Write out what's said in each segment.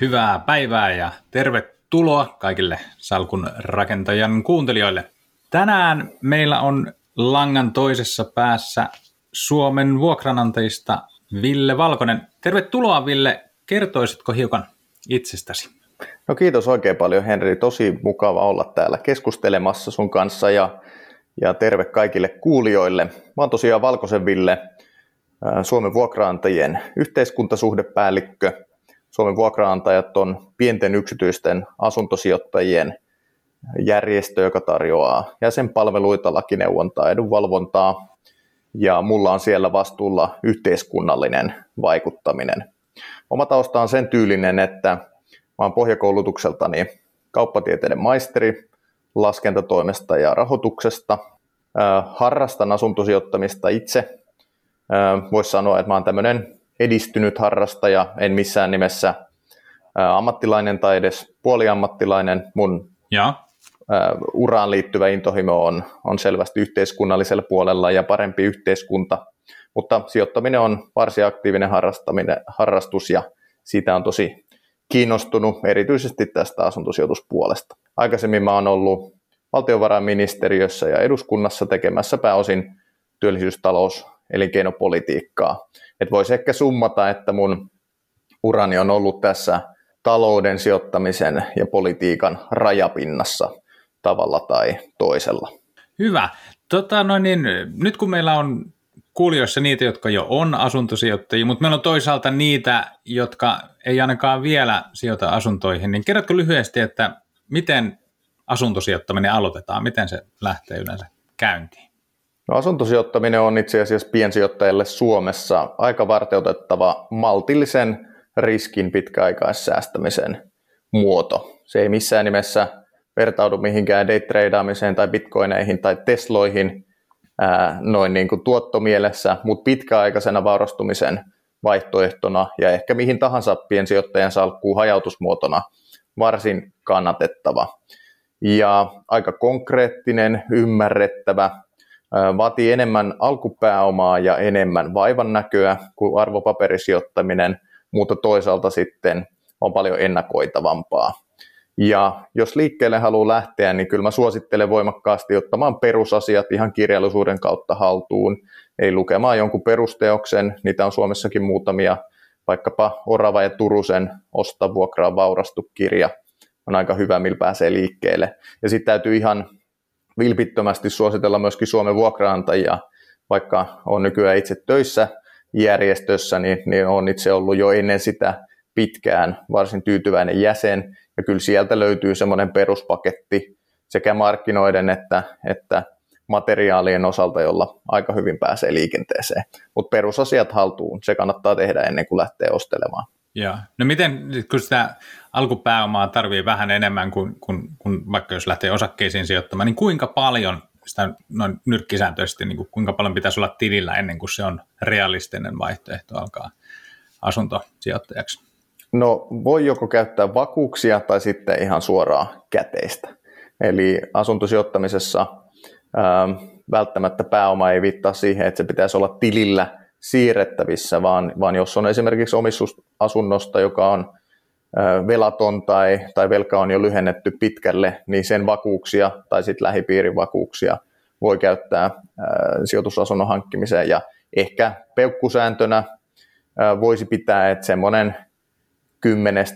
Hyvää päivää ja tervetuloa kaikille Salkun rakentajan kuuntelijoille. Tänään meillä on langan toisessa päässä Suomen vuokranantajista Ville Valkonen. Tervetuloa Ville, kertoisitko hiukan itsestäsi? No kiitos oikein paljon Henri, tosi mukava olla täällä keskustelemassa sun kanssa ja, ja terve kaikille kuulijoille. Mä oon tosiaan Valkosen Ville, Suomen vuokraantajien yhteiskuntasuhdepäällikkö – Suomen vuokraantajat on pienten yksityisten asuntosijoittajien järjestö, joka tarjoaa jäsenpalveluita, lakineuvontaa, edunvalvontaa ja mulla on siellä vastuulla yhteiskunnallinen vaikuttaminen. Oma tausta on sen tyylinen, että mä oon pohjakoulutukseltani kauppatieteiden maisteri laskentatoimesta ja rahoituksesta. Harrastan asuntosijoittamista itse. Voisi sanoa, että mä oon tämmöinen edistynyt harrastaja, en missään nimessä ammattilainen tai edes puoliammattilainen. Mun ja. uraan liittyvä intohimo on, on selvästi yhteiskunnallisella puolella ja parempi yhteiskunta, mutta sijoittaminen on varsin aktiivinen harrastus ja siitä on tosi kiinnostunut erityisesti tästä asuntosijoituspuolesta. Aikaisemmin mä oon ollut valtiovarainministeriössä ja eduskunnassa tekemässä pääosin työllisyystalous elinkeinopolitiikkaa. Että voisi ehkä summata, että mun urani on ollut tässä talouden sijoittamisen ja politiikan rajapinnassa tavalla tai toisella. Hyvä. Tota, no niin, nyt kun meillä on kuulijoissa niitä, jotka jo on asuntosijoittajia, mutta meillä on toisaalta niitä, jotka ei ainakaan vielä sijoita asuntoihin, niin kerrotko lyhyesti, että miten asuntosijoittaminen aloitetaan, miten se lähtee yleensä käyntiin? No asuntosijoittaminen on itse asiassa piensijoittajille Suomessa aika varteutettava maltillisen riskin pitkäaikaissäästämisen muoto. Se ei missään nimessä vertaudu mihinkään daytradeaamiseen tai bitcoineihin tai tesloihin ää, noin niin kuin tuottomielessä, mutta pitkäaikaisena vaurastumisen vaihtoehtona ja ehkä mihin tahansa piensijoittajan salkkuu hajautusmuotona varsin kannatettava. Ja aika konkreettinen, ymmärrettävä, vaatii enemmän alkupääomaa ja enemmän vaivan näköä kuin arvopaperisijoittaminen, mutta toisaalta sitten on paljon ennakoitavampaa. Ja jos liikkeelle haluaa lähteä, niin kyllä mä suosittelen voimakkaasti ottamaan perusasiat ihan kirjallisuuden kautta haltuun, ei lukemaan jonkun perusteoksen, niitä on Suomessakin muutamia, vaikkapa Orava ja Turusen Osta, vuokraa, vaurastu kirja on aika hyvä, millä pääsee liikkeelle. Ja sitten täytyy ihan vilpittömästi suositella myöskin Suomen vuokraantajia, vaikka on nykyään itse töissä järjestössä, niin, niin on itse ollut jo ennen sitä pitkään varsin tyytyväinen jäsen, ja kyllä sieltä löytyy semmoinen peruspaketti sekä markkinoiden että, että materiaalien osalta, jolla aika hyvin pääsee liikenteeseen. Mutta perusasiat haltuun, se kannattaa tehdä ennen kuin lähtee ostelemaan. Joo. No miten, kun sitä alkupääomaa tarvii vähän enemmän kuin, kuin, kuin vaikka jos lähtee osakkeisiin sijoittamaan, niin kuinka paljon sitä noin nyrkkisääntöisesti, niin kuin kuinka paljon pitäisi olla tilillä ennen kuin se on realistinen vaihtoehto alkaa asuntosijoittajaksi? No voi joko käyttää vakuuksia tai sitten ihan suoraa käteistä. Eli asuntosijoittamisessa ää, välttämättä pääoma ei viittaa siihen, että se pitäisi olla tilillä siirrettävissä, vaan, vaan jos on esimerkiksi omistusasunnosta, joka on velaton tai, tai velka on jo lyhennetty pitkälle, niin sen vakuuksia tai sitten lähipiirin vakuuksia voi käyttää ää, sijoitusasunnon hankkimiseen. Ja ehkä peukkusääntönä ää, voisi pitää, että semmoinen 10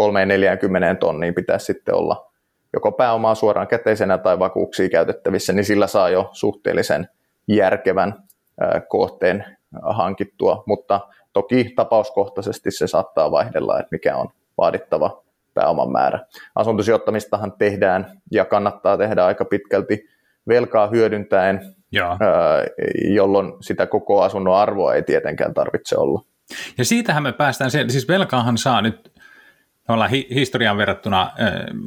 3-40 tonniin pitäisi sitten olla joko pääomaa suoraan käteisenä tai vakuuksia käytettävissä, niin sillä saa jo suhteellisen järkevän kohteen hankittua, mutta toki tapauskohtaisesti se saattaa vaihdella, että mikä on vaadittava pääoman määrä. Asuntosijoittamistahan tehdään ja kannattaa tehdä aika pitkälti velkaa hyödyntäen, Joo. jolloin sitä koko asunnon arvoa ei tietenkään tarvitse olla. Ja siitähän me päästään, siis velkaahan saa nyt ollaan hi- historiaan verrattuna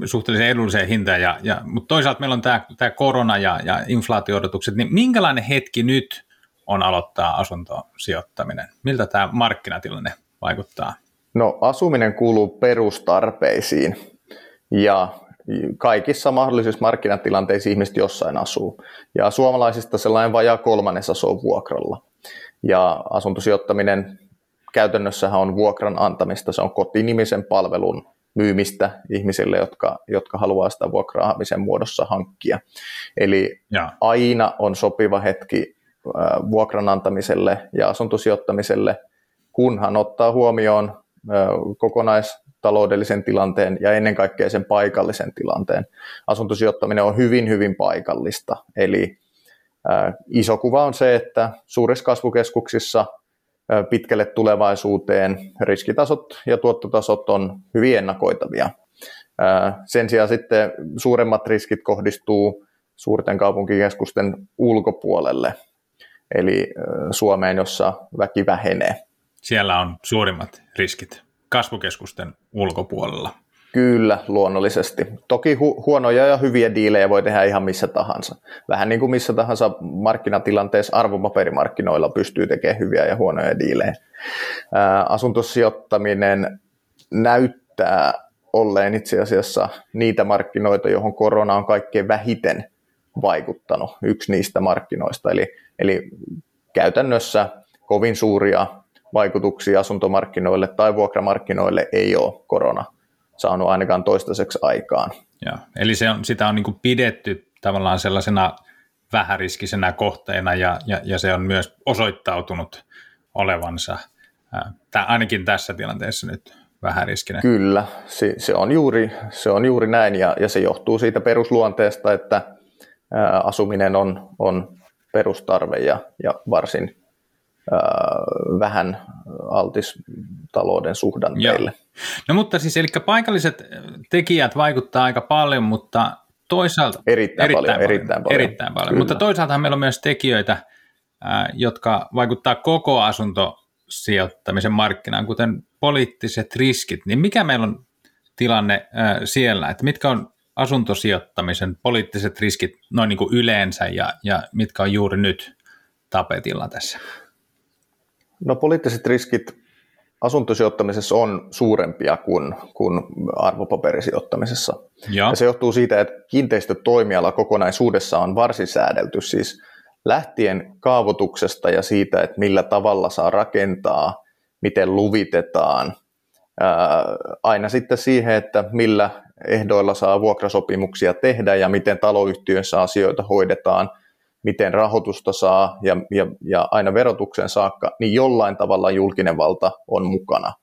suhteellisen edulliseen hintaan, ja, ja, mutta toisaalta meillä on tämä, tämä korona ja, ja inflaatio-odotukset, niin minkälainen hetki nyt on aloittaa asuntosijoittaminen? Miltä tämä markkinatilanne vaikuttaa? No asuminen kuuluu perustarpeisiin ja kaikissa mahdollisissa markkinatilanteissa ihmiset jossain asuu. Ja suomalaisista sellainen vajaa kolmannes asuu vuokralla. Ja asuntosijoittaminen käytännössähän on vuokran antamista, se on kotinimisen palvelun myymistä ihmisille, jotka, jotka haluaa sitä vuokraamisen muodossa hankkia. Eli ja. aina on sopiva hetki vuokran antamiselle ja asuntosijoittamiselle, kunhan ottaa huomioon kokonaistaloudellisen tilanteen ja ennen kaikkea sen paikallisen tilanteen. Asuntosijoittaminen on hyvin, hyvin paikallista, eli iso kuva on se, että suurissa kasvukeskuksissa pitkälle tulevaisuuteen riskitasot ja tuottotasot on hyvin ennakoitavia. Sen sijaan sitten suuremmat riskit kohdistuu suurten kaupunkikeskusten ulkopuolelle, eli Suomeen, jossa väki vähenee. Siellä on suurimmat riskit kasvukeskusten ulkopuolella. Kyllä, luonnollisesti. Toki hu- huonoja ja hyviä diilejä voi tehdä ihan missä tahansa. Vähän niin kuin missä tahansa markkinatilanteessa arvopaperimarkkinoilla pystyy tekemään hyviä ja huonoja diilejä. Ää, asuntosijoittaminen näyttää olleen itse asiassa niitä markkinoita, johon korona on kaikkein vähiten vaikuttanut, yksi niistä markkinoista. Eli, eli käytännössä kovin suuria vaikutuksia asuntomarkkinoille tai vuokramarkkinoille ei ole korona saanut ainakaan toistaiseksi aikaan. Ja, eli se on, sitä on niin pidetty tavallaan sellaisena vähäriskisenä kohteena ja, ja, ja se on myös osoittautunut olevansa, ää, ainakin tässä tilanteessa nyt vähäriskinen. Kyllä, se, se, on, juuri, se on juuri näin ja, ja se johtuu siitä perusluonteesta, että ää, asuminen on, on perustarve ja, ja varsin vähän altis talouden suhdanteille. Joo. No mutta siis, eli paikalliset tekijät vaikuttaa aika paljon, mutta toisaalta... Erittäin, erittäin paljon, paljon, erittäin paljon. Erittäin paljon. Mutta toisaalta meillä on myös tekijöitä, jotka vaikuttaa koko asuntosijoittamisen markkinaan, kuten poliittiset riskit. Niin mikä meillä on tilanne siellä, että mitkä on asuntosijoittamisen poliittiset riskit noin niin kuin yleensä ja, ja mitkä on juuri nyt tapetilla tässä? No poliittiset riskit asuntosijoittamisessa on suurempia kuin, kuin arvopaperisijoittamisessa. Ja. ja se johtuu siitä, että kiinteistötoimiala kokonaisuudessa on varsin säädelty, siis lähtien kaavoituksesta ja siitä, että millä tavalla saa rakentaa, miten luvitetaan, aina sitten siihen, että millä ehdoilla saa vuokrasopimuksia tehdä ja miten taloyhtiössä asioita hoidetaan – miten rahoitusta saa ja, ja, ja aina verotuksen saakka, niin jollain tavalla julkinen valta on mukana.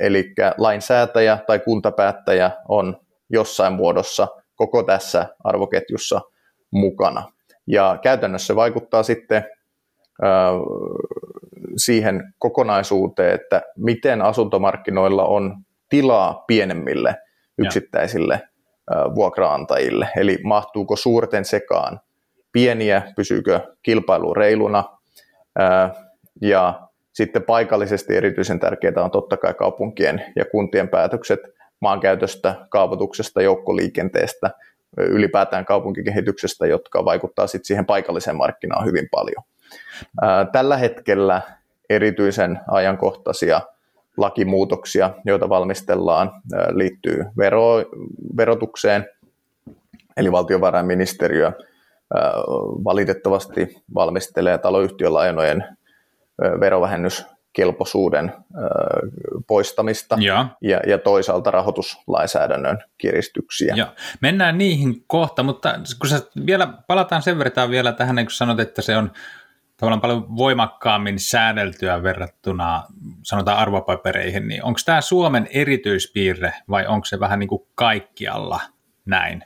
Eli lainsäätäjä tai kuntapäättäjä on jossain muodossa koko tässä arvoketjussa mukana. Ja käytännössä se vaikuttaa sitten siihen kokonaisuuteen, että miten asuntomarkkinoilla on tilaa pienemmille yksittäisille ja. vuokraantajille, eli mahtuuko suurten sekaan pieniä, pysyykö kilpailu reiluna. Ja sitten paikallisesti erityisen tärkeää on totta kai kaupunkien ja kuntien päätökset maankäytöstä, kaavoituksesta, joukkoliikenteestä, ylipäätään kaupunkikehityksestä, jotka vaikuttaa sitten siihen paikalliseen markkinaan hyvin paljon. Tällä hetkellä erityisen ajankohtaisia lakimuutoksia, joita valmistellaan, liittyy vero, verotukseen, eli valtiovarainministeriö valitettavasti valmistelee taloyhtiölainojen verovähennyskelpoisuuden poistamista ja. Ja, ja toisaalta rahoituslainsäädännön kiristyksiä. Ja. Mennään niihin kohta, mutta kun sä vielä palataan sen verran vielä tähän, niin kun sanot, että se on tavallaan paljon voimakkaammin säädeltyä verrattuna sanotaan arvopapereihin, niin onko tämä Suomen erityispiirre vai onko se vähän niin kuin kaikkialla näin?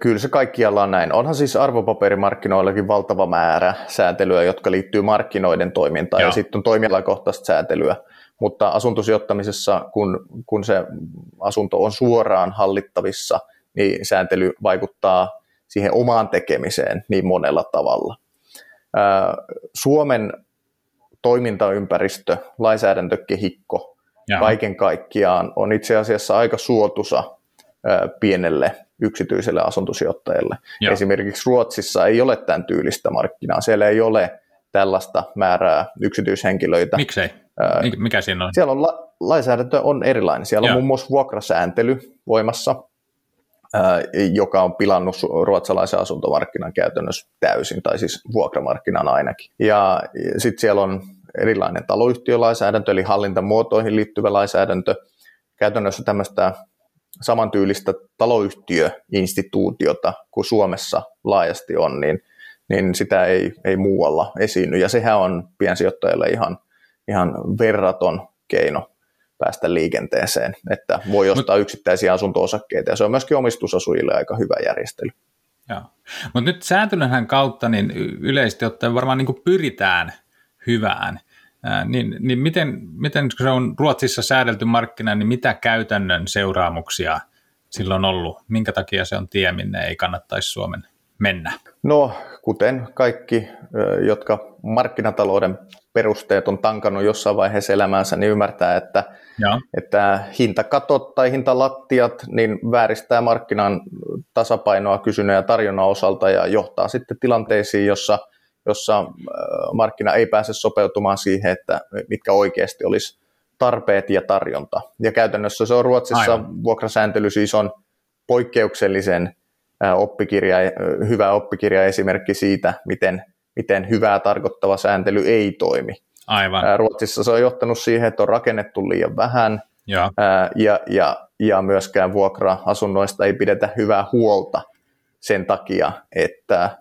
Kyllä se kaikkialla on näin. Onhan siis arvopaperimarkkinoillakin valtava määrä säätelyä, jotka liittyy markkinoiden toimintaan Joo. ja sitten on toimialakohtaista säätelyä. Mutta asuntosijoittamisessa, kun, kun se asunto on suoraan hallittavissa, niin sääntely vaikuttaa siihen omaan tekemiseen niin monella tavalla. Suomen toimintaympäristö, lainsäädäntökehikko Jaha. kaiken kaikkiaan on itse asiassa aika suotusa pienelle yksityiselle asuntosijoittajalle. Joo. Esimerkiksi Ruotsissa ei ole tämän tyylistä markkinaa. Siellä ei ole tällaista määrää yksityishenkilöitä. Miksei? Mikä siinä on? Siellä on la- lainsäädäntö on erilainen. Siellä Joo. on muun muassa vuokrasääntely voimassa, joka on pilannut ruotsalaisen asuntomarkkinan käytännössä täysin, tai siis vuokramarkkinan ainakin. Ja sitten siellä on erilainen taloyhtiölainsäädäntö, eli hallintamuotoihin liittyvä lainsäädäntö, käytännössä tämmöistä samantyylistä taloyhtiöinstituutiota kuin Suomessa laajasti on, niin, niin sitä ei, ei muualla esiinny. Ja sehän on piensijoittajille ihan, ihan verraton keino päästä liikenteeseen, että voi ostaa yksittäisiä asunto-osakkeita, ja se on myöskin omistusasujille aika hyvä järjestely. Mutta nyt sääntelynhän kautta niin yleisesti ottaen varmaan niin pyritään hyvään. Ää, niin, niin miten, miten, kun se on Ruotsissa säädelty markkina, niin mitä käytännön seuraamuksia silloin on ollut? Minkä takia se on tie, minne ei kannattaisi Suomen mennä? No, kuten kaikki, jotka markkinatalouden perusteet on tankannut jossain vaiheessa elämäänsä, niin ymmärtää, että, ja. että hintakatot tai hintalattiat niin vääristää markkinan tasapainoa kysynnän ja tarjonnan osalta ja johtaa sitten tilanteisiin, jossa, jossa markkina ei pääse sopeutumaan siihen, että mitkä oikeasti olisi tarpeet ja tarjonta. Ja käytännössä se on Ruotsissa Aivan. vuokrasääntely siis on poikkeuksellisen oppikirja, hyvä oppikirja esimerkki siitä, miten miten hyvää tarkoittava sääntely ei toimi. Aivan. Ruotsissa se on johtanut siihen, että on rakennettu liian vähän ja, ja, ja, ja myöskään vuokra-asunnoista ei pidetä hyvää huolta sen takia, että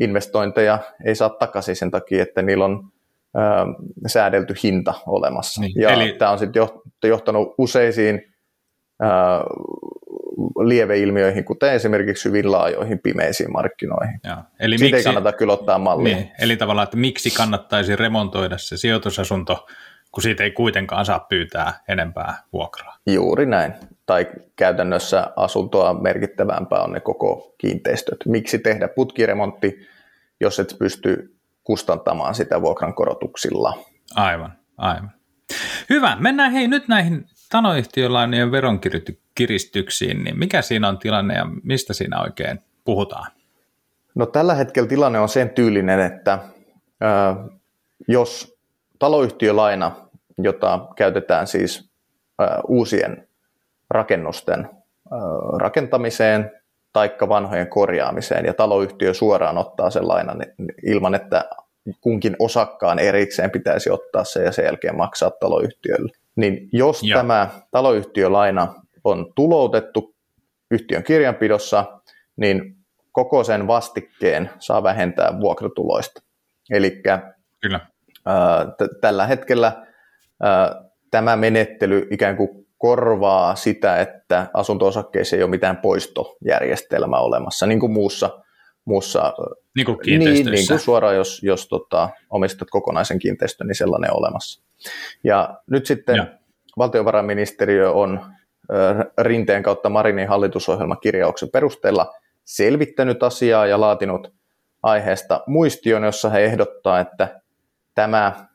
investointeja ei saa takaisin sen takia, että niillä on säädelty hinta olemassa. Niin, ja eli... tämä on sitten johtanut useisiin lieveilmiöihin, kuten esimerkiksi hyvin laajoihin pimeisiin markkinoihin. Joo. Eli Siitä miksi, ei kannata kyllä ottaa mallia. Niin, eli tavallaan, että miksi kannattaisi remontoida se sijoitusasunto, kun siitä ei kuitenkaan saa pyytää enempää vuokraa. Juuri näin. Tai käytännössä asuntoa merkittävämpää on ne koko kiinteistöt. Miksi tehdä putkiremontti, jos et pysty kustantamaan sitä vuokran korotuksilla? Aivan, aivan. Hyvä, mennään hei nyt näihin taloyhtiölainojen veronkiristyksiin, niin mikä siinä on tilanne ja mistä siinä oikein puhutaan? No tällä hetkellä tilanne on sen tyylinen, että äh, jos taloyhtiölaina, jota käytetään siis äh, uusien rakennusten äh, rakentamiseen taikka vanhojen korjaamiseen ja taloyhtiö suoraan ottaa sen lainan ilman, että kunkin osakkaan erikseen pitäisi ottaa se ja sen jälkeen maksaa taloyhtiölle. Niin jos ja. tämä taloyhtiölaina on tuloutettu yhtiön kirjanpidossa, niin koko sen vastikkeen saa vähentää vuokratuloista. Eli tällä hetkellä ää, tämä menettely ikään kuin korvaa sitä, että asunto-osakkeissa ei ole mitään poistojärjestelmää olemassa, niin kuin muussa, muussa niin kuin Niin, niin kuin suoraan, jos, jos tota, omistat kokonaisen kiinteistön, niin sellainen on olemassa. Ja nyt sitten ja. valtiovarainministeriö on Rinteen kautta Marinin hallitusohjelmakirjauksen perusteella selvittänyt asiaa ja laatinut aiheesta muistion, jossa he ehdottaa, että tämä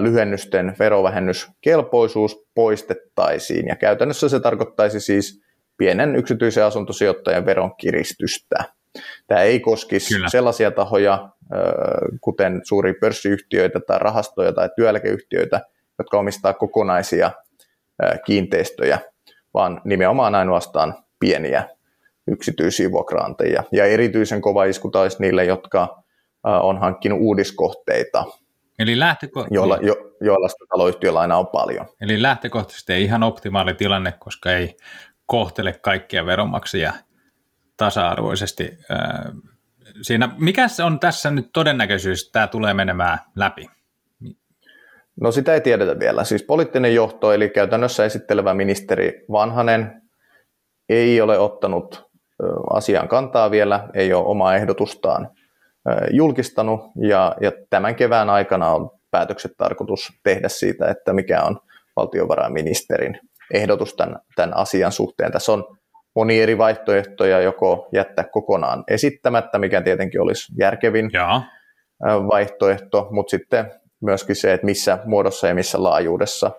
lyhennysten verovähennyskelpoisuus poistettaisiin. Ja käytännössä se tarkoittaisi siis pienen yksityisen asuntosijoittajan veron kiristystä. Tämä ei koskisi Kyllä. sellaisia tahoja, kuten suuria pörssiyhtiöitä tai rahastoja tai työeläkeyhtiöitä, jotka omistaa kokonaisia kiinteistöjä, vaan nimenomaan ainoastaan pieniä yksityisiä vuokraantajia. Ja erityisen kova isku taisi niille, jotka on hankkinut uudiskohteita, Eli lähtöko- joilla, jo, joilla sitä taloyhtiölainaa on paljon. Eli lähtökohtaisesti ei ihan optimaali tilanne, koska ei kohtele kaikkia veronmaksajia tasa-arvoisesti. Siinä, mikä on tässä nyt todennäköisyys, että tämä tulee menemään läpi? No sitä ei tiedetä vielä. Siis poliittinen johto, eli käytännössä esittelevä ministeri Vanhanen, ei ole ottanut asian kantaa vielä, ei ole omaa ehdotustaan julkistanut, ja, ja tämän kevään aikana on päätökset tarkoitus tehdä siitä, että mikä on valtiovarainministerin ehdotus tämän, tämän asian suhteen. Tässä on moni eri vaihtoehtoja, joko jättää kokonaan esittämättä, mikä tietenkin olisi järkevin ja. vaihtoehto, mutta sitten myöskin se, että missä muodossa ja missä laajuudessa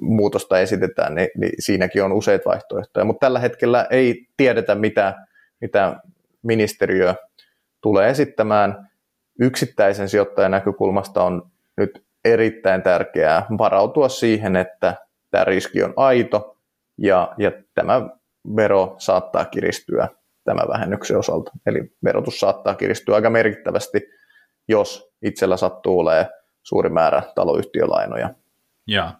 muutosta esitetään, niin, niin siinäkin on useita vaihtoehtoja. Mutta tällä hetkellä ei tiedetä, mitä, mitä ministeriö tulee esittämään. Yksittäisen sijoittajan näkökulmasta on nyt erittäin tärkeää varautua siihen, että tämä riski on aito ja, ja tämä vero saattaa kiristyä tämän vähennyksen osalta. Eli verotus saattaa kiristyä aika merkittävästi jos itsellä sattuu olemaan suuri määrä taloyhtiölainoja. Joo,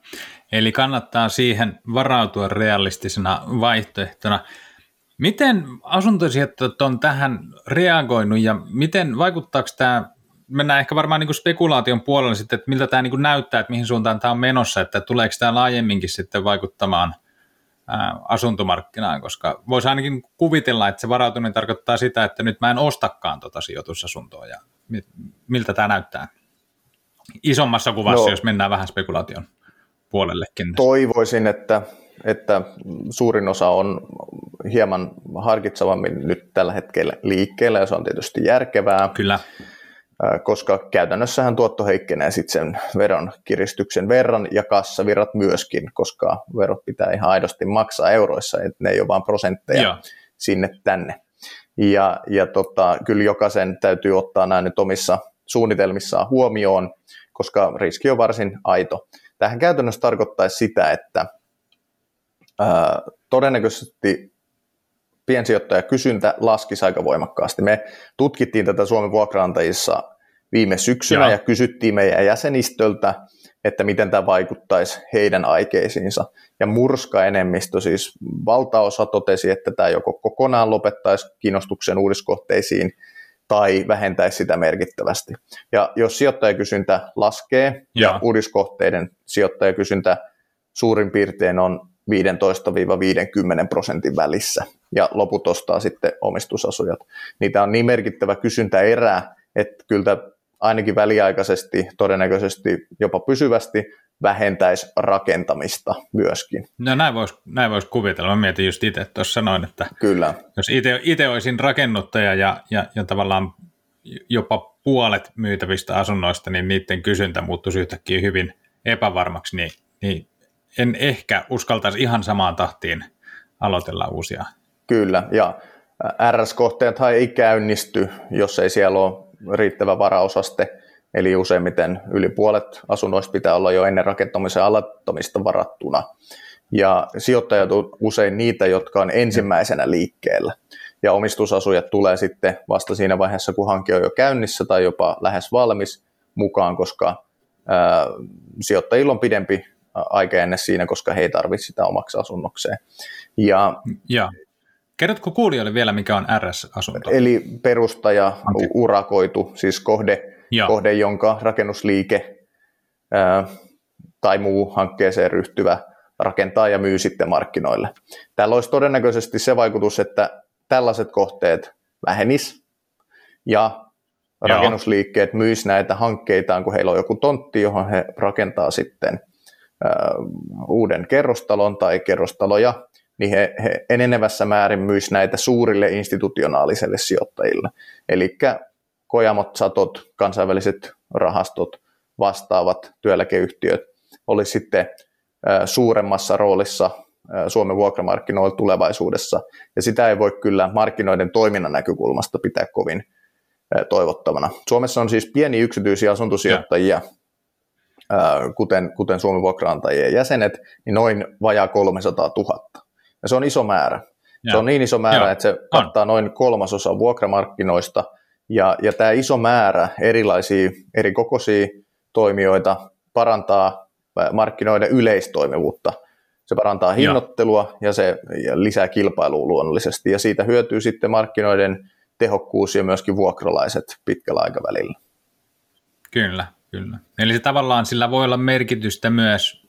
eli kannattaa siihen varautua realistisena vaihtoehtona. Miten asuntosijoittajat on tähän reagoinut ja miten vaikuttaako tämä, mennään ehkä varmaan niin kuin spekulaation puolelle sitten, että miltä tämä niin kuin näyttää, että mihin suuntaan tämä on menossa, että tuleeko tämä laajemminkin sitten vaikuttamaan asuntomarkkinaan, koska voisi ainakin kuvitella, että se varautuminen tarkoittaa sitä, että nyt mä en ostakaan tuota sijoitusasuntoa ja miltä tämä näyttää isommassa kuvassa, no, jos mennään vähän spekulaation puolellekin. Toivoisin, että, että suurin osa on hieman harkitsevammin nyt tällä hetkellä liikkeellä, ja se on tietysti järkevää. Kyllä. Koska käytännössähän tuotto heikkenee sitten sen veron kiristyksen verran ja kassavirrat myöskin, koska verot pitää ihan aidosti maksaa euroissa, että ne ei ole vain prosentteja ja. sinne tänne. Ja, ja tota, kyllä jokaisen täytyy ottaa nämä nyt omissa suunnitelmissaan huomioon, koska riski on varsin aito. Tähän käytännössä tarkoittaisi sitä, että ää, todennäköisesti piensijoittajakysyntä laskisi aika voimakkaasti. Me tutkittiin tätä Suomen vuokraantajissa viime syksynä Joo. ja kysyttiin meidän jäsenistöltä, että miten tämä vaikuttaisi heidän aikeisiinsa. Ja murska enemmistö, siis valtaosa totesi, että tämä joko kokonaan lopettaisi kiinnostuksen uudiskohteisiin tai vähentäisi sitä merkittävästi. Ja jos sijoittajakysyntä laskee ja, ja uudiskohteiden sijoittajakysyntä suurin piirtein on 15-50 prosentin välissä ja loput ostaa sitten omistusasujat. Niitä on niin merkittävä kysyntäerä, että kyllä ainakin väliaikaisesti, todennäköisesti jopa pysyvästi vähentäisi rakentamista myöskin. No näin voisi näin vois kuvitella. Mä mietin just itse tuossa sanoin, että Kyllä. jos itse olisin rakennuttaja ja, ja, ja tavallaan jopa puolet myytävistä asunnoista, niin niiden kysyntä muuttuisi yhtäkkiä hyvin epävarmaksi, niin, niin en ehkä uskaltaisi ihan samaan tahtiin aloitella uusia. Kyllä, ja RS-kohteethan ei käynnisty, jos ei siellä ole riittävä varausaste, eli useimmiten yli puolet asunnoista pitää olla jo ennen rakentamisen aloittamista varattuna. Ja sijoittajat on usein niitä, jotka on ensimmäisenä liikkeellä. Ja omistusasujat tulee sitten vasta siinä vaiheessa, kun hanke on jo käynnissä tai jopa lähes valmis mukaan, koska ää, sijoittajilla on pidempi aika ennen siinä, koska he ei tarvitse sitä omaksi asunnokseen. Ja, ja. Kerrotko kuulijoille vielä, mikä on RS-asunto? Eli perustaja, Hanke. urakoitu, siis kohde, kohde jonka rakennusliike ää, tai muu hankkeeseen ryhtyvä rakentaa ja myy sitten markkinoille. Tällä olisi todennäköisesti se vaikutus, että tällaiset kohteet vähenis ja rakennusliikkeet myis näitä hankkeitaan, kun heillä on joku tontti, johon he rakentaa sitten – uuden kerrostalon tai kerrostaloja, niin he, he enenevässä määrin myis näitä suurille institutionaalisille sijoittajille. Eli kojamot, satot, kansainväliset rahastot, vastaavat työeläkeyhtiöt olisi sitten suuremmassa roolissa Suomen vuokramarkkinoilla tulevaisuudessa. Ja sitä ei voi kyllä markkinoiden toiminnan näkökulmasta pitää kovin toivottavana. Suomessa on siis pieni yksityisiä asuntosijoittajia, kuten, kuten Suomen vuokraantajien jäsenet, niin noin vajaa 300 000. Ja se on iso määrä. Ja. Se on niin iso määrä, ja. että se kattaa noin kolmasosa vuokramarkkinoista, ja, ja tämä iso määrä erilaisia eri kokoisia toimijoita parantaa markkinoiden yleistoimivuutta. Se parantaa hinnoittelua ja, ja se ja lisää kilpailua luonnollisesti, ja siitä hyötyy sitten markkinoiden tehokkuus ja myöskin vuokralaiset pitkällä aikavälillä. Kyllä. Kyllä. Eli se tavallaan sillä voi olla merkitystä myös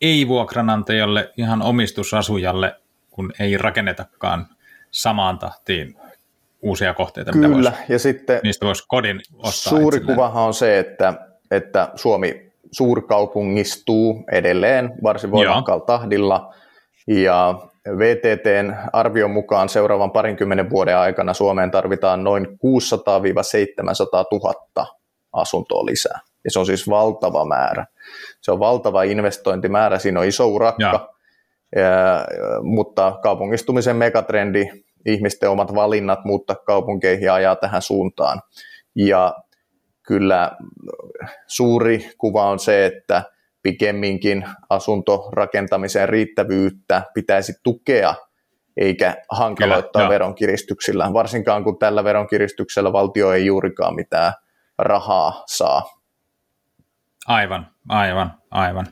ei-vuokranantajalle, ihan omistusasujalle, kun ei rakennetakaan samaan tahtiin uusia kohteita. Kyllä, mitä voisi, ja sitten niistä voisi kodin ostaa Suuri itselleen. kuvahan on se, että, että Suomi suurkaupungistuu edelleen varsin voimakkaalla tahdilla, ja VTTn arvion mukaan seuraavan parinkymmenen vuoden aikana Suomeen tarvitaan noin 600-700 000 asuntoa lisää. Ja se on siis valtava määrä. Se on valtava investointimäärä, siinä on iso urakka, ja. Ja, mutta kaupungistumisen megatrendi, ihmisten omat valinnat muuttaa kaupunkeihin ajaa tähän suuntaan. Ja kyllä suuri kuva on se, että pikemminkin asuntorakentamisen riittävyyttä pitäisi tukea eikä hankaloittaa Kyllä, veronkiristyksillä, varsinkaan kun tällä veronkiristyksellä valtio ei juurikaan mitään rahaa saa. Aivan, aivan, aivan.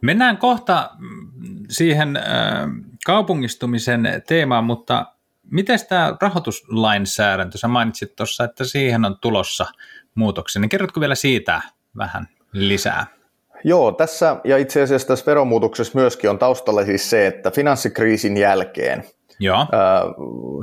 Mennään kohta siihen kaupungistumisen teemaan, mutta miten tämä rahoituslainsäädäntö, sä mainitsit tuossa, että siihen on tulossa muutoksia, niin kerrotko vielä siitä vähän lisää? Joo, tässä ja itse asiassa tässä veromuutoksessa myöskin on taustalla siis se, että finanssikriisin jälkeen Joo. Ää,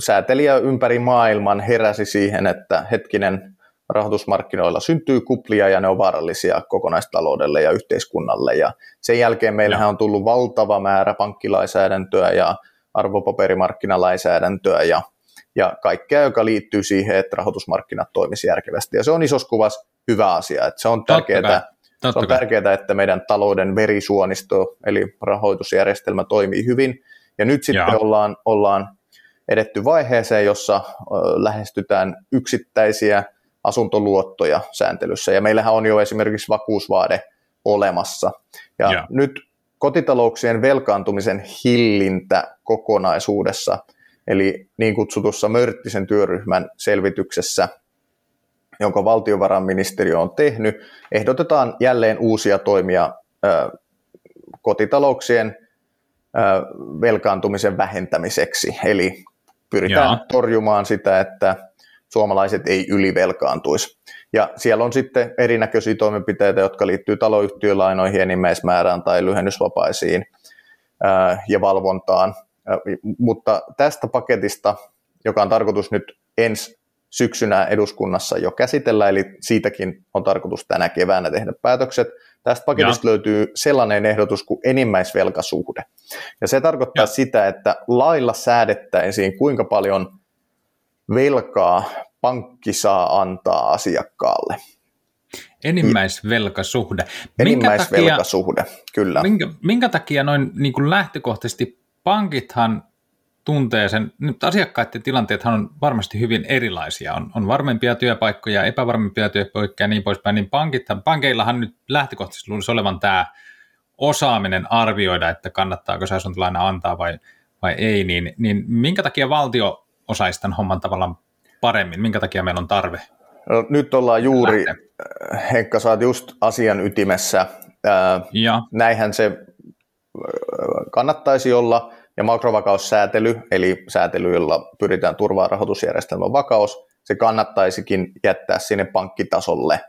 säätelijä ympäri maailman heräsi siihen, että hetkinen rahoitusmarkkinoilla syntyy kuplia ja ne on vaarallisia kokonaistaloudelle ja yhteiskunnalle. Ja sen jälkeen meillähän on tullut valtava määrä pankkilainsäädäntöä ja arvopaperimarkkinalainsäädäntöä ja, ja kaikkea, joka liittyy siihen, että rahoitusmarkkinat toimisi järkevästi. Ja se on isossa kuvassa hyvä asia. Että se on tärkeää, se on tärkeää, että meidän talouden verisuonisto, eli rahoitusjärjestelmä toimii hyvin. Ja nyt sitten ollaan, ollaan edetty vaiheeseen, jossa lähestytään yksittäisiä asuntoluottoja sääntelyssä. Ja meillähän on jo esimerkiksi vakuusvaade olemassa. Ja, ja. nyt kotitalouksien velkaantumisen hillintä kokonaisuudessa, eli niin kutsutussa Mörttisen työryhmän selvityksessä, jonka valtiovarainministeriö on tehnyt, ehdotetaan jälleen uusia toimia ö, kotitalouksien ö, velkaantumisen vähentämiseksi. Eli pyritään Jaa. torjumaan sitä, että suomalaiset ei ylivelkaantuisi. Ja siellä on sitten erinäköisiä toimenpiteitä, jotka liittyy taloyhtiölainoihin enimmäismäärään tai lyhennysvapaisiin ja valvontaan. Mutta tästä paketista, joka on tarkoitus nyt ensi syksynä eduskunnassa jo käsitellä, eli siitäkin on tarkoitus tänä keväänä tehdä päätökset. Tästä paketista ja. löytyy sellainen ehdotus kuin enimmäisvelkasuhde. Ja se tarkoittaa ja. sitä, että lailla säädettäisiin, kuinka paljon velkaa pankki saa antaa asiakkaalle. Enimmäisvelkasuhde. Enimmäisvelkasuhde, takia, kyllä. Minkä, minkä takia noin niin kuin lähtökohtaisesti pankithan tuntee sen, nyt asiakkaiden tilanteethan on varmasti hyvin erilaisia, on, on varmempia työpaikkoja, epävarmempia työpaikkoja ja niin poispäin, niin pankithan, pankeillahan nyt lähtökohtaisesti luulisi olevan tämä osaaminen arvioida, että kannattaako se asuntolaina antaa vai, vai ei, niin, niin minkä takia valtio osaisi tämän homman tavallaan paremmin? Minkä takia meillä on tarve? No, nyt ollaan juuri, lähteä? Äh, Henkka, sä oot just asian ytimessä. Äh, ja. Näinhän se äh, kannattaisi olla, ja makrovakaussäätely, eli säätely, jolla pyritään turvaamaan rahoitusjärjestelmän vakaus, se kannattaisikin jättää sinne pankkitasolle.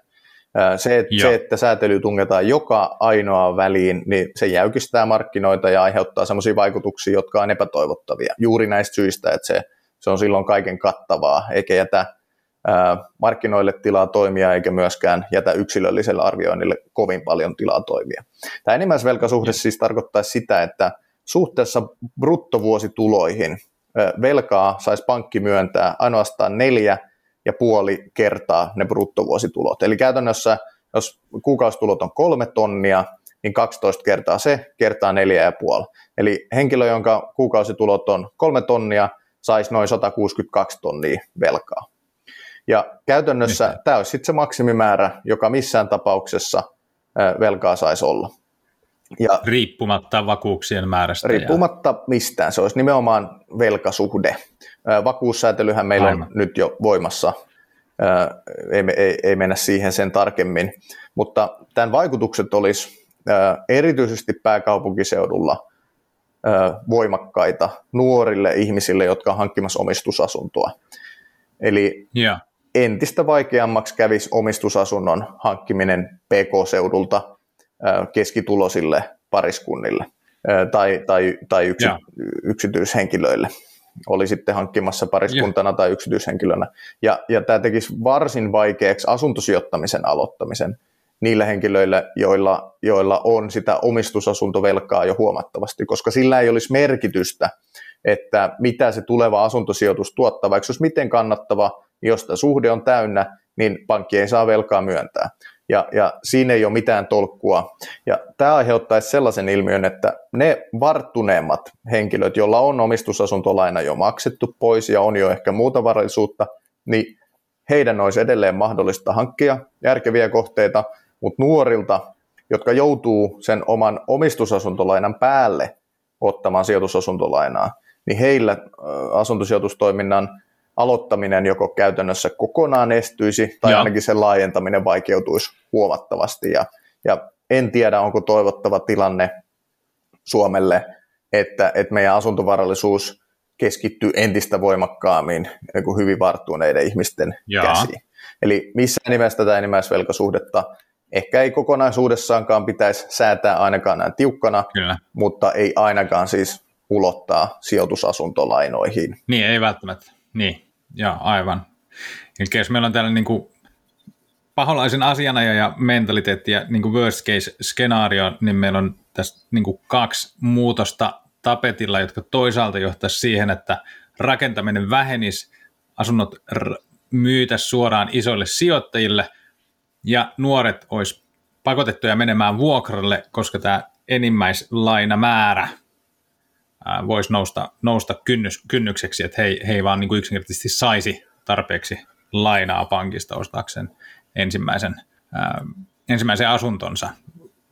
Se, että, se, että säätely tungetaan joka ainoa väliin, niin se jäykistää markkinoita ja aiheuttaa sellaisia vaikutuksia, jotka on epätoivottavia. Juuri näistä syistä, että se se on silloin kaiken kattavaa, eikä jätä markkinoille tilaa toimia, eikä myöskään jätä yksilölliselle arvioinnille kovin paljon tilaa toimia. Tämä enimmäisvelkasuhde siis tarkoittaa sitä, että suhteessa bruttovuosituloihin velkaa saisi pankki myöntää ainoastaan neljä ja puoli kertaa ne bruttovuositulot. Eli käytännössä, jos kuukausitulot on kolme tonnia, niin 12 kertaa se, kertaa neljä ja puoli. Eli henkilö, jonka kuukausitulot on kolme tonnia, saisi noin 162 tonnia velkaa. Ja käytännössä Mitä? tämä olisi sitten se maksimimäärä, joka missään tapauksessa velkaa saisi olla. Ja riippumatta vakuuksien määrästä. Riippumatta ja... mistään. Se olisi nimenomaan velkasuhde. Vakuussäätelyhän meillä Aivan. on nyt jo voimassa. Ei, ei, ei mennä siihen sen tarkemmin. Mutta tämän vaikutukset olisi erityisesti pääkaupunkiseudulla voimakkaita nuorille ihmisille, jotka on hankkimassa omistusasuntoa. Eli yeah. entistä vaikeammaksi kävisi omistusasunnon hankkiminen PK-seudulta keskituloisille pariskunnille tai, tai, tai yksi, yeah. yksityishenkilöille oli sitten hankkimassa pariskuntana yeah. tai yksityishenkilönä. Ja, ja tämä tekisi varsin vaikeaksi asuntosijoittamisen aloittamisen niillä henkilöillä, joilla, joilla on sitä omistusasuntovelkaa jo huomattavasti, koska sillä ei olisi merkitystä, että mitä se tuleva asuntosijoitus tuottaa, vaikka se olisi miten kannattava, niin jos tämä suhde on täynnä, niin pankki ei saa velkaa myöntää. Ja, ja siinä ei ole mitään tolkkua. Ja tämä aiheuttaisi sellaisen ilmiön, että ne varttuneemmat henkilöt, joilla on omistusasuntolaina jo maksettu pois ja on jo ehkä muuta varallisuutta, niin heidän olisi edelleen mahdollista hankkia järkeviä kohteita, mutta nuorilta, jotka joutuu sen oman omistusasuntolainan päälle ottamaan sijoitusasuntolainaa, niin heillä asuntosijoitustoiminnan aloittaminen joko käytännössä kokonaan estyisi tai Joo. ainakin sen laajentaminen vaikeutuisi huomattavasti. Ja, ja en tiedä, onko toivottava tilanne Suomelle, että, että meidän asuntovarallisuus keskittyy entistä voimakkaammin niin kuin hyvin varttuneiden ihmisten Jaa. käsiin. Eli missään nimessä tätä enimmäisvelkaisuhdetta ehkä ei kokonaisuudessaankaan pitäisi säätää ainakaan näin tiukkana, Kyllä. mutta ei ainakaan siis ulottaa sijoitusasuntolainoihin. Niin, ei välttämättä. Niin, ja aivan. Eli jos meillä on tällainen niin kuin paholaisen asianaja ja mentaliteetti ja niin kuin worst case skenaario, niin meillä on tässä niin kuin kaksi muutosta tapetilla, jotka toisaalta johtaisi siihen, että rakentaminen vähenisi, asunnot r- myytäisi suoraan isoille sijoittajille ja nuoret olisi pakotettuja menemään vuokralle, koska tämä enimmäislainamäärä ää, voisi nousta, nousta kynnys, kynnykseksi, että he, he vaan niin kuin yksinkertaisesti saisi tarpeeksi lainaa pankista ostaakseen ensimmäisen, ää, ensimmäisen asuntonsa.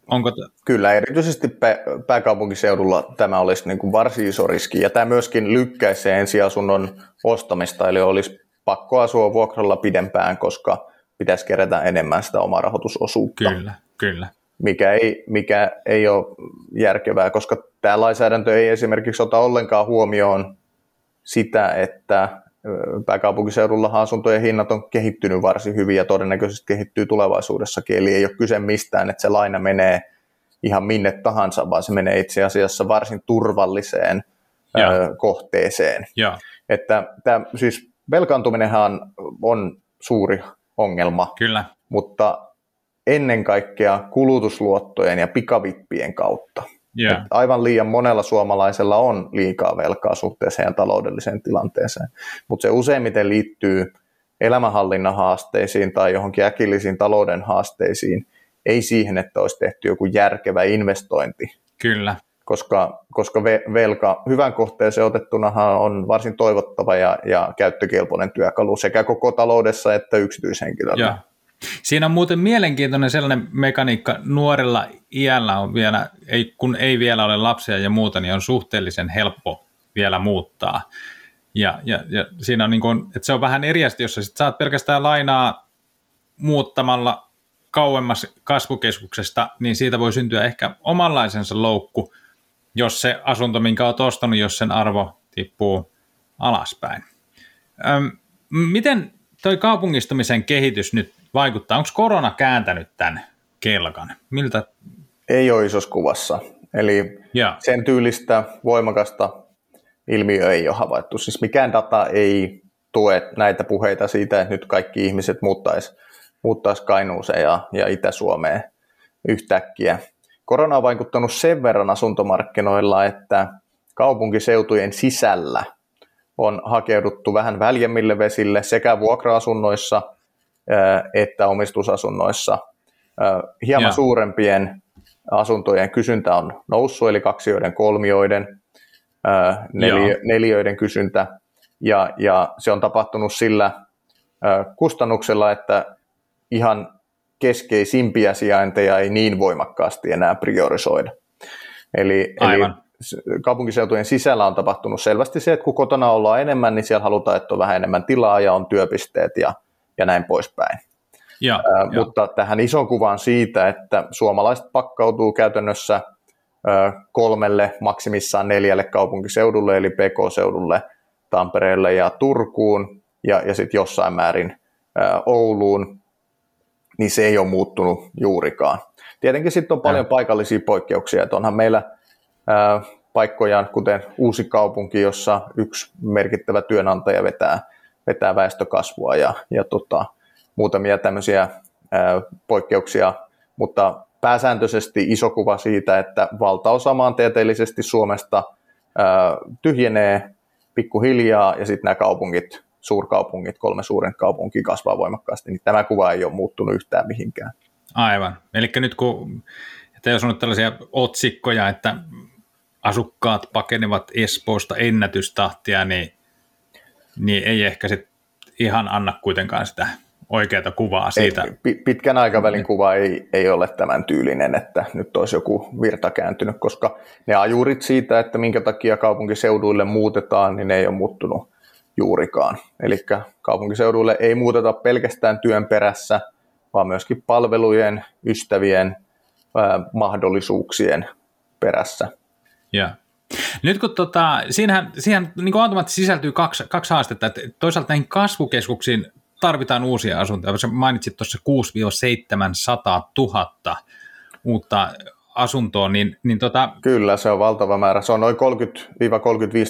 Onko t- Kyllä, erityisesti pä- pääkaupunkiseudulla tämä olisi niin kuin varsin iso riski, ja tämä myöskin lykkäisi ensiasunnon ostamista, eli olisi pakko asua vuokralla pidempään, koska pitäisi kerätä enemmän sitä omaa rahoitusosuutta, kyllä, kyllä. mikä ei, mikä ei ole järkevää, koska tämä lainsäädäntö ei esimerkiksi ota ollenkaan huomioon sitä, että ö, pääkaupunkiseudulla asuntojen hinnat on kehittynyt varsin hyvin ja todennäköisesti kehittyy tulevaisuudessakin, eli ei ole kyse mistään, että se laina menee ihan minne tahansa, vaan se menee itse asiassa varsin turvalliseen ö, kohteeseen. Joo, Että tämä, siis velkaantuminenhan on suuri ongelma, kyllä, mutta ennen kaikkea kulutusluottojen ja pikavippien kautta. joo, Et aivan liian monella suomalaisella on liikaa velkaa suhteessa heidän taloudelliseen tilanteeseen, mutta se useimmiten liittyy elämänhallinnan haasteisiin tai johonkin äkillisiin talouden haasteisiin, ei siihen, että olisi tehty joku järkevä investointi, kyllä, koska, koska ve- velka hyvän kohteeseen otettunahan on varsin toivottava ja, ja käyttökelpoinen työkalu sekä koko taloudessa että yksityishenkilöllä. Siinä on muuten mielenkiintoinen sellainen mekaniikka, nuorella iällä on vielä, ei, kun ei vielä ole lapsia ja muuta, niin on suhteellisen helppo vielä muuttaa. Ja, ja, ja siinä on niin kuin, että se on vähän eri jos sä sit saat pelkästään lainaa muuttamalla kauemmas kasvukeskuksesta, niin siitä voi syntyä ehkä omanlaisensa loukku, jos se asunto, minkä olet ostanut, jos sen arvo tippuu alaspäin. Öm, miten toi kaupungistumisen kehitys nyt vaikuttaa? Onko korona kääntänyt tämän kelkan? Miltä? Ei ole isossa kuvassa. Eli Ja, sen tyylistä voimakasta ilmiö ei ole havaittu. Siis mikään data ei tue näitä puheita siitä, että nyt kaikki ihmiset muuttaisi, muuttaisi Kainuuseen ja, ja Itä-Suomeen yhtäkkiä. Korona on vaikuttanut sen verran asuntomarkkinoilla, että kaupunkiseutujen sisällä on hakeuduttu vähän väljemmille vesille sekä vuokra-asunnoissa ää, että omistusasunnoissa. Ää, Hieman Joo. suurempien asuntojen kysyntä on noussut, eli kaksioiden, kolmioiden, neliö, Joo. neliöiden kysyntä, ja, ja se on tapahtunut sillä kustannuksella, että ihan keskeisimpiä sijainteja ei niin voimakkaasti enää priorisoida. Eli, eli Aivan. s- kaupunkiseutujen sisällä on tapahtunut selvästi se, että kun kotona ollaan enemmän, niin siellä halutaan, että on vähän enemmän tilaa ja on työpisteet ja, ja näin poispäin. ja, Ää, ja, mutta tähän isoon kuvaan siitä, että suomalaiset pakkautuu käytännössä kolmelle, maksimissaan neljälle kaupunkiseudulle, eli PK-seudulle, Tampereelle ja Turkuun, ja, ja sitten jossain määrin ää, Ouluun, niin se ei ole muuttunut juurikaan. Tietenkin sitten on paljon paikallisia poikkeuksia, että onhan meillä ää, paikkoja, kuten uusi kaupunki, jossa yksi merkittävä työnantaja vetää, vetää väestökasvua ja, ja tota, muutamia tämmöisiä ää, poikkeuksia, mutta pääsääntöisesti iso kuva siitä, että valtaosa maantieteellisesti Suomesta ää, tyhjenee pikkuhiljaa ja sitten nämä kaupungit, suurkaupungit, kolme suuren kaupunkia kasvaa voimakkaasti, niin tämä kuva ei ole muuttunut yhtään mihinkään. aivan. Eli nyt kun, että jos on nyt tällaisia otsikkoja, että asukkaat pakenevat Espoosta ennätystahtia, niin, niin ei ehkä sit ihan anna kuitenkaan sitä oikeaa kuvaa siitä. Ei, pi- pitkän aikavälin kuva ei, ei ole tämän tyylinen, että nyt olisi joku virta kääntynyt, koska ne ajurit siitä, että minkä takia kaupunkiseuduille muutetaan, niin ne ei ole muuttunut, juurikaan. Eli kaupunkiseuduille ei muuteta pelkästään työn perässä, vaan myöskin palvelujen, ystävien, ää, mahdollisuuksien perässä. Yeah. Nyt kun tota, siinähän, siihen niin kuin automaattisesti sisältyy kaksi, kaksi haastetta, että toisaalta näihin kasvukeskuksiin tarvitaan uusia asuntoja. Sä mainitsit tuossa 6-700 000 uutta asuntoa, niin, niin tota, Kyllä, se on valtava määrä. Se on noin 30-35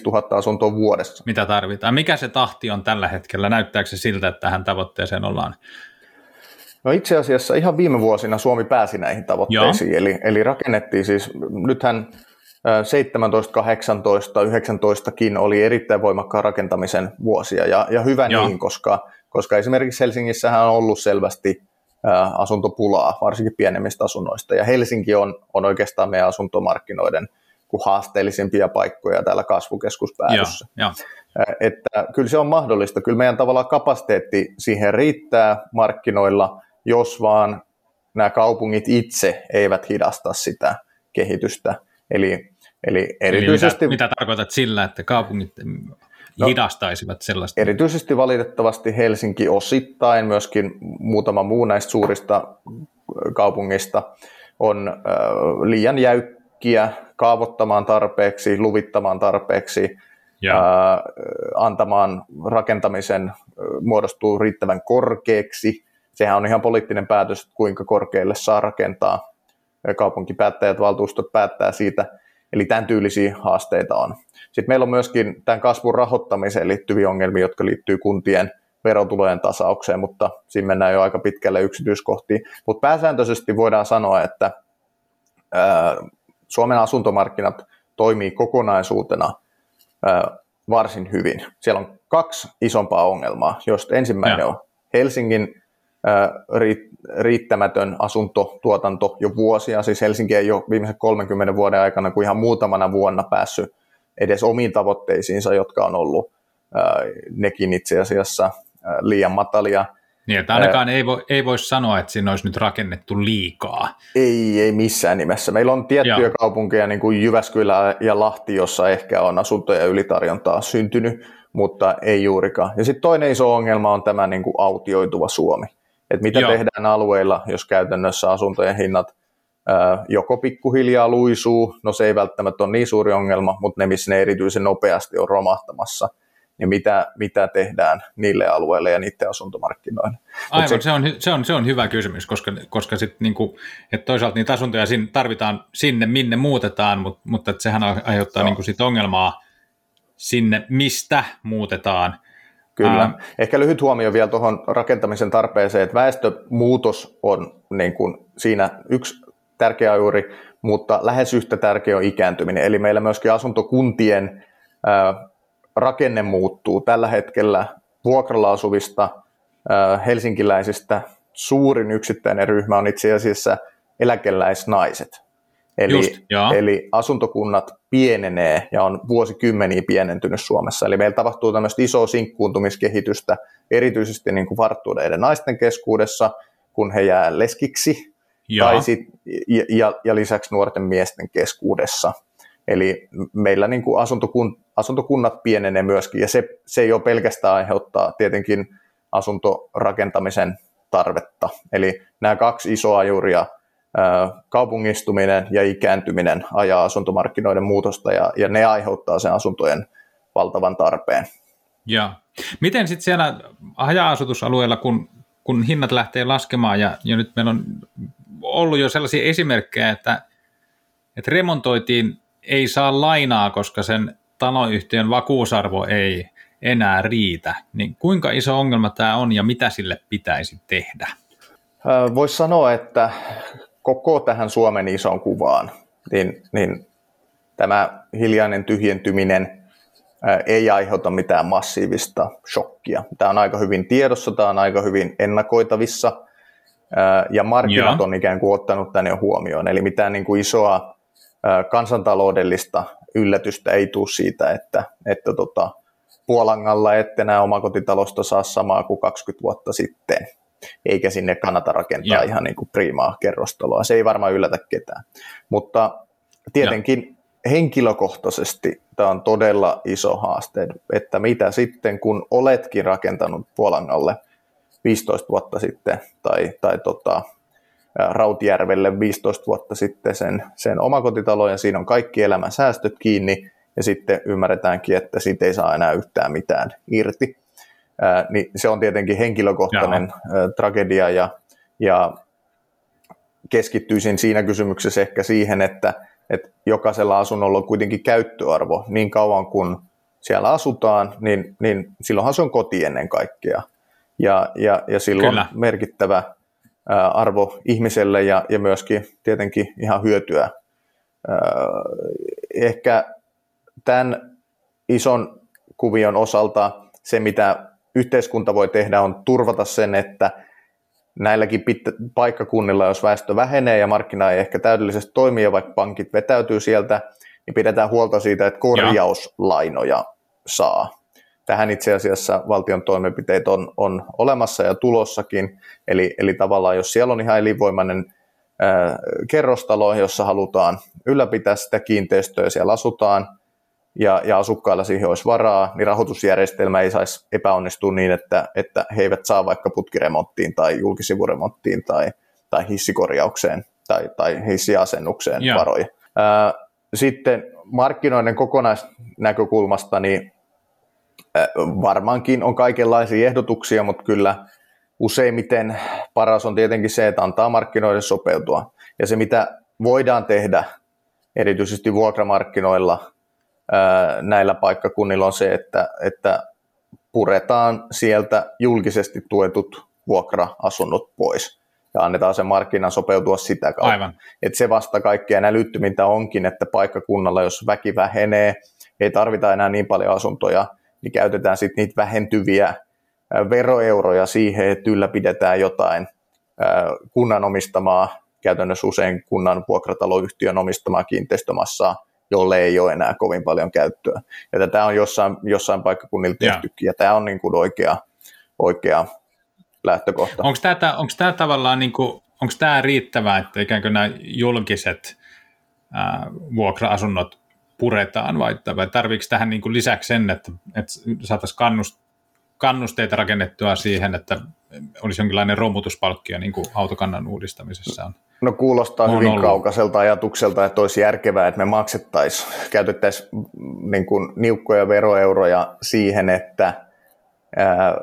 000 asuntoa vuodessa. Mitä tarvitaan? Mikä se tahti on tällä hetkellä? Näyttääkö se siltä, että tähän tavoitteeseen ollaan? No itse asiassa ihan viime vuosina Suomi pääsi näihin tavoitteisiin, eli, eli rakennettiin siis, nythän 17, 18, 19kin oli erittäin voimakkaan rakentamisen vuosia, ja, ja hyvä Joo. niin, koska, koska esimerkiksi Helsingissähän on ollut selvästi asuntopulaa, varsinkin pienemmistä asunnoista. Ja Helsinki on, on oikeastaan meidän asuntomarkkinoiden kuin haasteellisimpia paikkoja täällä kasvukeskuspäädyssä. Että kyllä se on mahdollista. Kyllä meidän tavallaan kapasiteetti siihen riittää markkinoilla, jos vaan nämä kaupungit itse eivät hidasta sitä kehitystä. Eli, eli erityisesti... Eli mitä, mitä tarkoitat sillä, että kaupungit no, hidastaisivat sellaista? Erityisesti valitettavasti Helsinki osittain, myöskin muutama muu näistä suurista kaupungista on äh, liian jäykkiä kaavoittamaan tarpeeksi, luvittamaan tarpeeksi, ja. äh, antamaan rakentamisen äh, muodostuu riittävän korkeaksi. Sehän on ihan poliittinen päätös, kuinka korkealle saa rakentaa. Kaupunkipäättäjät, valtuustot päättää siitä, eli tämän tyylisiä haasteita on. Sitten meillä on myöskin tämän kasvun rahoittamiseen liittyviä ongelmia, jotka liittyy kuntien verotulojen tasaukseen, mutta siinä mennään jo aika pitkälle yksityiskohtiin. Mutta pääsääntöisesti voidaan sanoa, että ää, Suomen asuntomarkkinat toimii kokonaisuutetuna ää, varsin hyvin. Siellä on kaksi isompaa ongelmaa, joista ensimmäinen ja. on Helsingin ää, riittämätön asuntotuotanto jo vuosia. Siis Helsinki ei ole viimeisen 30 vuoden aikana kuin ihan muutamana vuonna päässyt edes omiin tavoitteisiinsa, jotka on ollut nekin itse asiassa liian matalia. Niin, että ainakaan ei, voi, ei voi sanoa, että siinä olisi nyt rakennettu liikaa. Ei, ei missään nimessä. Meillä on tiettyjä Joo. kaupunkeja, niin kuin Jyväskylä ja Lahti, jossa ehkä on asuntoja ylitarjontaa syntynyt, mutta ei juurikaan. Ja sitten toinen iso ongelma on tämä niin kuin autioituva Suomi. Että mitä Joo. tehdään alueilla, jos käytännössä asuntojen hinnat joko pikkuhiljaa luisuu, no se ei välttämättä ole niin suuri ongelma, mutta ne, missä ne erityisen nopeasti on romahtamassa, niin mitä, mitä tehdään niille alueille ja niiden asuntomarkkinoille. Aivan, se, se, on, se, on, se on hyvä kysymys, koska, koska sit niinku, että toisaalta niitä asuntoja tarvitaan sinne, minne muutetaan, mutta, mutta että sehän aiheuttaa niinku sit ongelmaa sinne, mistä muutetaan. Kyllä. Ähm. Ehkä lyhyt huomio vielä tuohon rakentamisen tarpeeseen, että väestömuutos on niin kuin siinä yksi tärkeä juuri, mutta lähes yhtä tärkeä on ikääntyminen. Eli meillä myöskin asuntokuntien rakenne muuttuu. Tällä hetkellä vuokralla asuvista helsinkiläisistä suurin yksittäinen ryhmä on itse asiassa eläkeläisnaiset. Eli, Just, eli asuntokunnat pienenee ja on vuosikymmeniä pienentynyt Suomessa. Eli meillä tapahtuu tämmöistä isoa sinkkuuntumiskehitystä erityisesti niin kuin varttuneiden naisten keskuudessa, kun he jää leskiksi ja. Tai sit, ja, ja, ja lisäksi nuorten miesten keskuudessa. Eli meillä niin kuin asuntokun, asuntokunnat pienenee myöskin, ja se, se ei ole pelkästään aiheuttaa tietenkin asuntorakentamisen tarvetta. Eli nämä kaksi isoa juuria, kaupungistuminen ja ikääntyminen ajaa asuntomarkkinoiden muutosta, ja, ja ne aiheuttaa sen asuntojen valtavan tarpeen. Ja miten sitten siellä haja-asutusalueella, kun, kun hinnat lähtee laskemaan, ja, ja nyt meillä on ollut jo sellaisia esimerkkejä, että, että remontoitiin ei saa lainaa, koska sen taloyhtiön vakuusarvo ei enää riitä. Niin kuinka iso ongelma tämä on ja mitä sille pitäisi tehdä? Voisi sanoa, että koko tähän Suomen isoon kuvaan, niin, niin tämä hiljainen tyhjentyminen ei aiheuta mitään massiivista shokkia. Tämä on aika hyvin tiedossa, tämä on aika hyvin ennakoitavissa ja markkinat Joo. on ikään kuin ottanut tänne huomioon. Eli mitään niin kuin isoa kansantaloudellista yllätystä ei tule siitä, että, että tota, Puolangalla ette enää omakotitalosta saa samaa kuin 20 vuotta sitten, eikä sinne kannata rakentaa Joo. ihan niin kuin priimaa kerrostaloa. Se ei varmaan yllätä ketään. Mutta tietenkin henkilökohtaisesti tämä on todella iso haaste, että mitä sitten kun oletkin rakentanut Puolangalle 15 vuotta sitten tai, tai tota, Rautjärvelle 15 vuotta sitten sen, sen omakotitalon ja siinä on kaikki elämän säästöt kiinni ja sitten ymmärretäänkin, että siitä ei saa enää yhtään mitään irti. Ää, niin se on tietenkin henkilökohtainen ää, tragedia ja, ja keskittyisin siinä kysymyksessä ehkä siihen, että, että jokaisella asunnolla on kuitenkin käyttöarvo niin kauan kuin siellä asutaan, niin, niin silloinhan se on koti ennen kaikkea. Ja, ja, ja silloin Kyllä. merkittävä arvo ihmiselle ja, ja myöskin tietenkin ihan hyötyä. Ehkä tämän ison kuvion osalta se, mitä yhteiskunta voi tehdä, on turvata sen, että näilläkin paikkakunnilla, jos väestö vähenee ja markkina ei ehkä täydellisesti toimi ja vaikka pankit vetäytyy sieltä, niin pidetään huolta siitä, että korjauslainoja saa. Tähän itse asiassa valtion toimenpiteet on, on olemassa ja tulossakin, eli, eli tavallaan jos siellä on ihan elinvoimainen ää, kerrostalo, jossa halutaan ylläpitää sitä kiinteistöä, siellä asutaan, ja, ja asukkailla siihen olisi varaa, niin rahoitusjärjestelmä ei saisi epäonnistua niin, että, että he eivät saa vaikka putkiremonttiin tai julkisivuremonttiin tai, tai hissikorjaukseen tai, tai hissiasennukseen yeah. varoja. Ää, sitten markkinoiden kokonaisnäkökulmasta, niin varmaankin on kaikenlaisia ehdotuksia, mutta kyllä useimmiten paras on tietenkin se, että antaa markkinoiden sopeutua. Ja se, mitä voidaan tehdä erityisesti vuokramarkkinoilla näillä paikkakunnilla on se, että, että puretaan sieltä julkisesti tuetut vuokra-asunnot pois ja annetaan sen markkinan sopeutua sitä kautta. Aivan. Et se vasta kaikkea älyttömintä onkin, että paikkakunnalla, jos väki vähenee, ei tarvita enää niin paljon asuntoja, niin käytetään sitten niitä vähentyviä veroeuroja siihen, että ylläpidetään jotain kunnan omistamaa, käytännössä usein kunnan vuokrataloyhtiön omistamaa kiinteistömassaa, jolle ei ole enää kovin paljon käyttöä. Ja tätä on jossain, jossain paikkakunnilla tehtykin, ja tämä on niin kuin oikea, oikea lähtökohta. Onko tämä, onko tämä tavallaan niin kuin, onko tämä riittävää, että ikään kuin nämä julkiset ää, vuokra-asunnot puretaan, vai, vai tarviiko tähän niin kuin lisäksi sen, että, että saataisiin kannust, kannusteita rakennettua siihen, että olisi jonkinlainen romutuspalkkio niin kuin autokannan uudistamisessa on? No kuulostaa on hyvin ollut. kaukaiselta ajatukselta, että olisi järkevää, että me maksettaisiin, käytettäisiin niin kuin niukkoja veroeuroja siihen, että ää,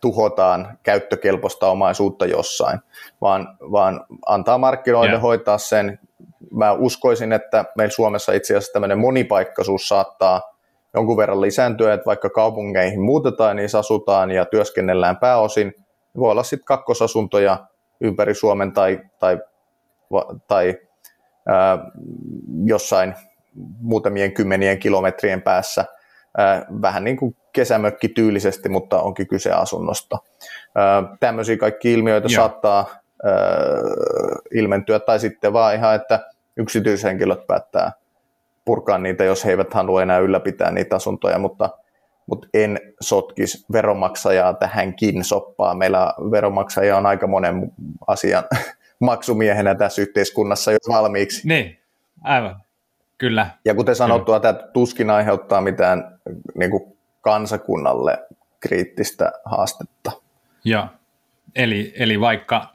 tuhotaan käyttökelpoista omaisuutta jossain, vaan, vaan antaa markkinoiden yeah. hoitaa sen. Mä uskoisin, että meillä Suomessa itse asiassa tämmöinen monipaikkaisuus saattaa jonkun verran lisääntyä, että vaikka kaupungeihin muutetaan, niin asutaan ja työskennellään pääosin. Voi olla sitten kakkosasuntoja ympäri Suomen tai, tai tai ää, jossain muutamien kymmenien kilometrien päässä, ää, vähän niin kuin kesämökki tyylisesti, mutta onkin kyse asunnosta. Ää, tämmöisiä kaikki ilmiöitä Joo. saattaa ää, ilmentyä, tai sitten vaan ihan, että yksityishenkilöt päättää purkaa niitä, jos he eivät halua enää ylläpitää niitä asuntoja, mutta, mutta en sotkisi veronmaksajaa tähänkin soppaan. Meillä veronmaksajia on aika monen asian maksumiehenä tässä yhteiskunnassa jo valmiiksi. Niin, aivan. Kyllä. Ja kuten sanottua, Kyllä. tämä tuskin aiheuttaa mitään niin kuin kansakunnalle kriittistä haastetta. Joo, eli, eli vaikka,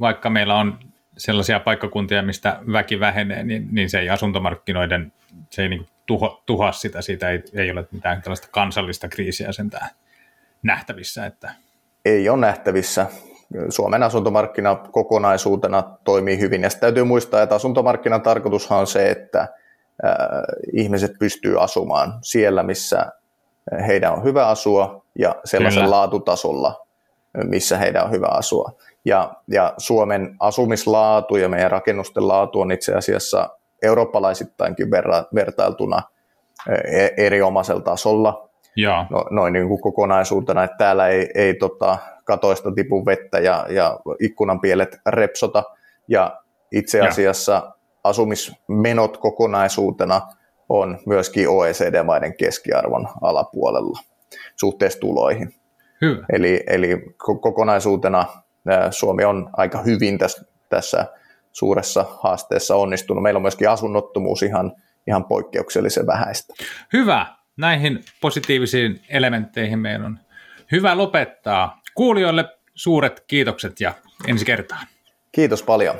vaikka meillä on sellaisia paikkakuntia, mistä väki vähenee, niin, niin se ei asuntomarkkinoiden, se ei niin tuho, tuhoa sitä, siitä ei, ei ole mitään tällaista kansallista kriisiä sentään nähtävissä. Että... Ei ole nähtävissä. Suomen asuntomarkkina kokonaisuutena toimii hyvin. Ja täytyy muistaa, että asuntomarkkinan tarkoitushan on se, että ihmiset pystyy asumaan siellä, missä heidän on hyvä asua ja sellaisella Kyllä. laatutasolla, missä heidän on hyvä asua. Ja, ja Suomen asumislaatu ja meidän rakennusten laatu on itse asiassa eurooppalaisittainkin verra, vertailtuna e, erinomaisella tasolla. Ja. No, noin niin kuin kokonaisuutena, että täällä ei, ei tota, katoista tipu vettä ja, ja ikkunan pielet repsota. Ja itse asiassa ja. asumismenot kokonaisuutena on myöskin OECD-maiden keskiarvon alapuolella suhteessa tuloihin. Hyvä. Eli, eli kokonaisuutena Suomi on aika hyvin tässä, tässä suuressa haasteessa onnistunut. Meillä on myöskin asunnottomuus ihan, ihan poikkeuksellisen vähäistä. Hyvä. Näihin positiivisiin elementteihin meidän on hyvä lopettaa. Kuulijoille suuret kiitokset ja ensi kertaan. Kiitos paljon.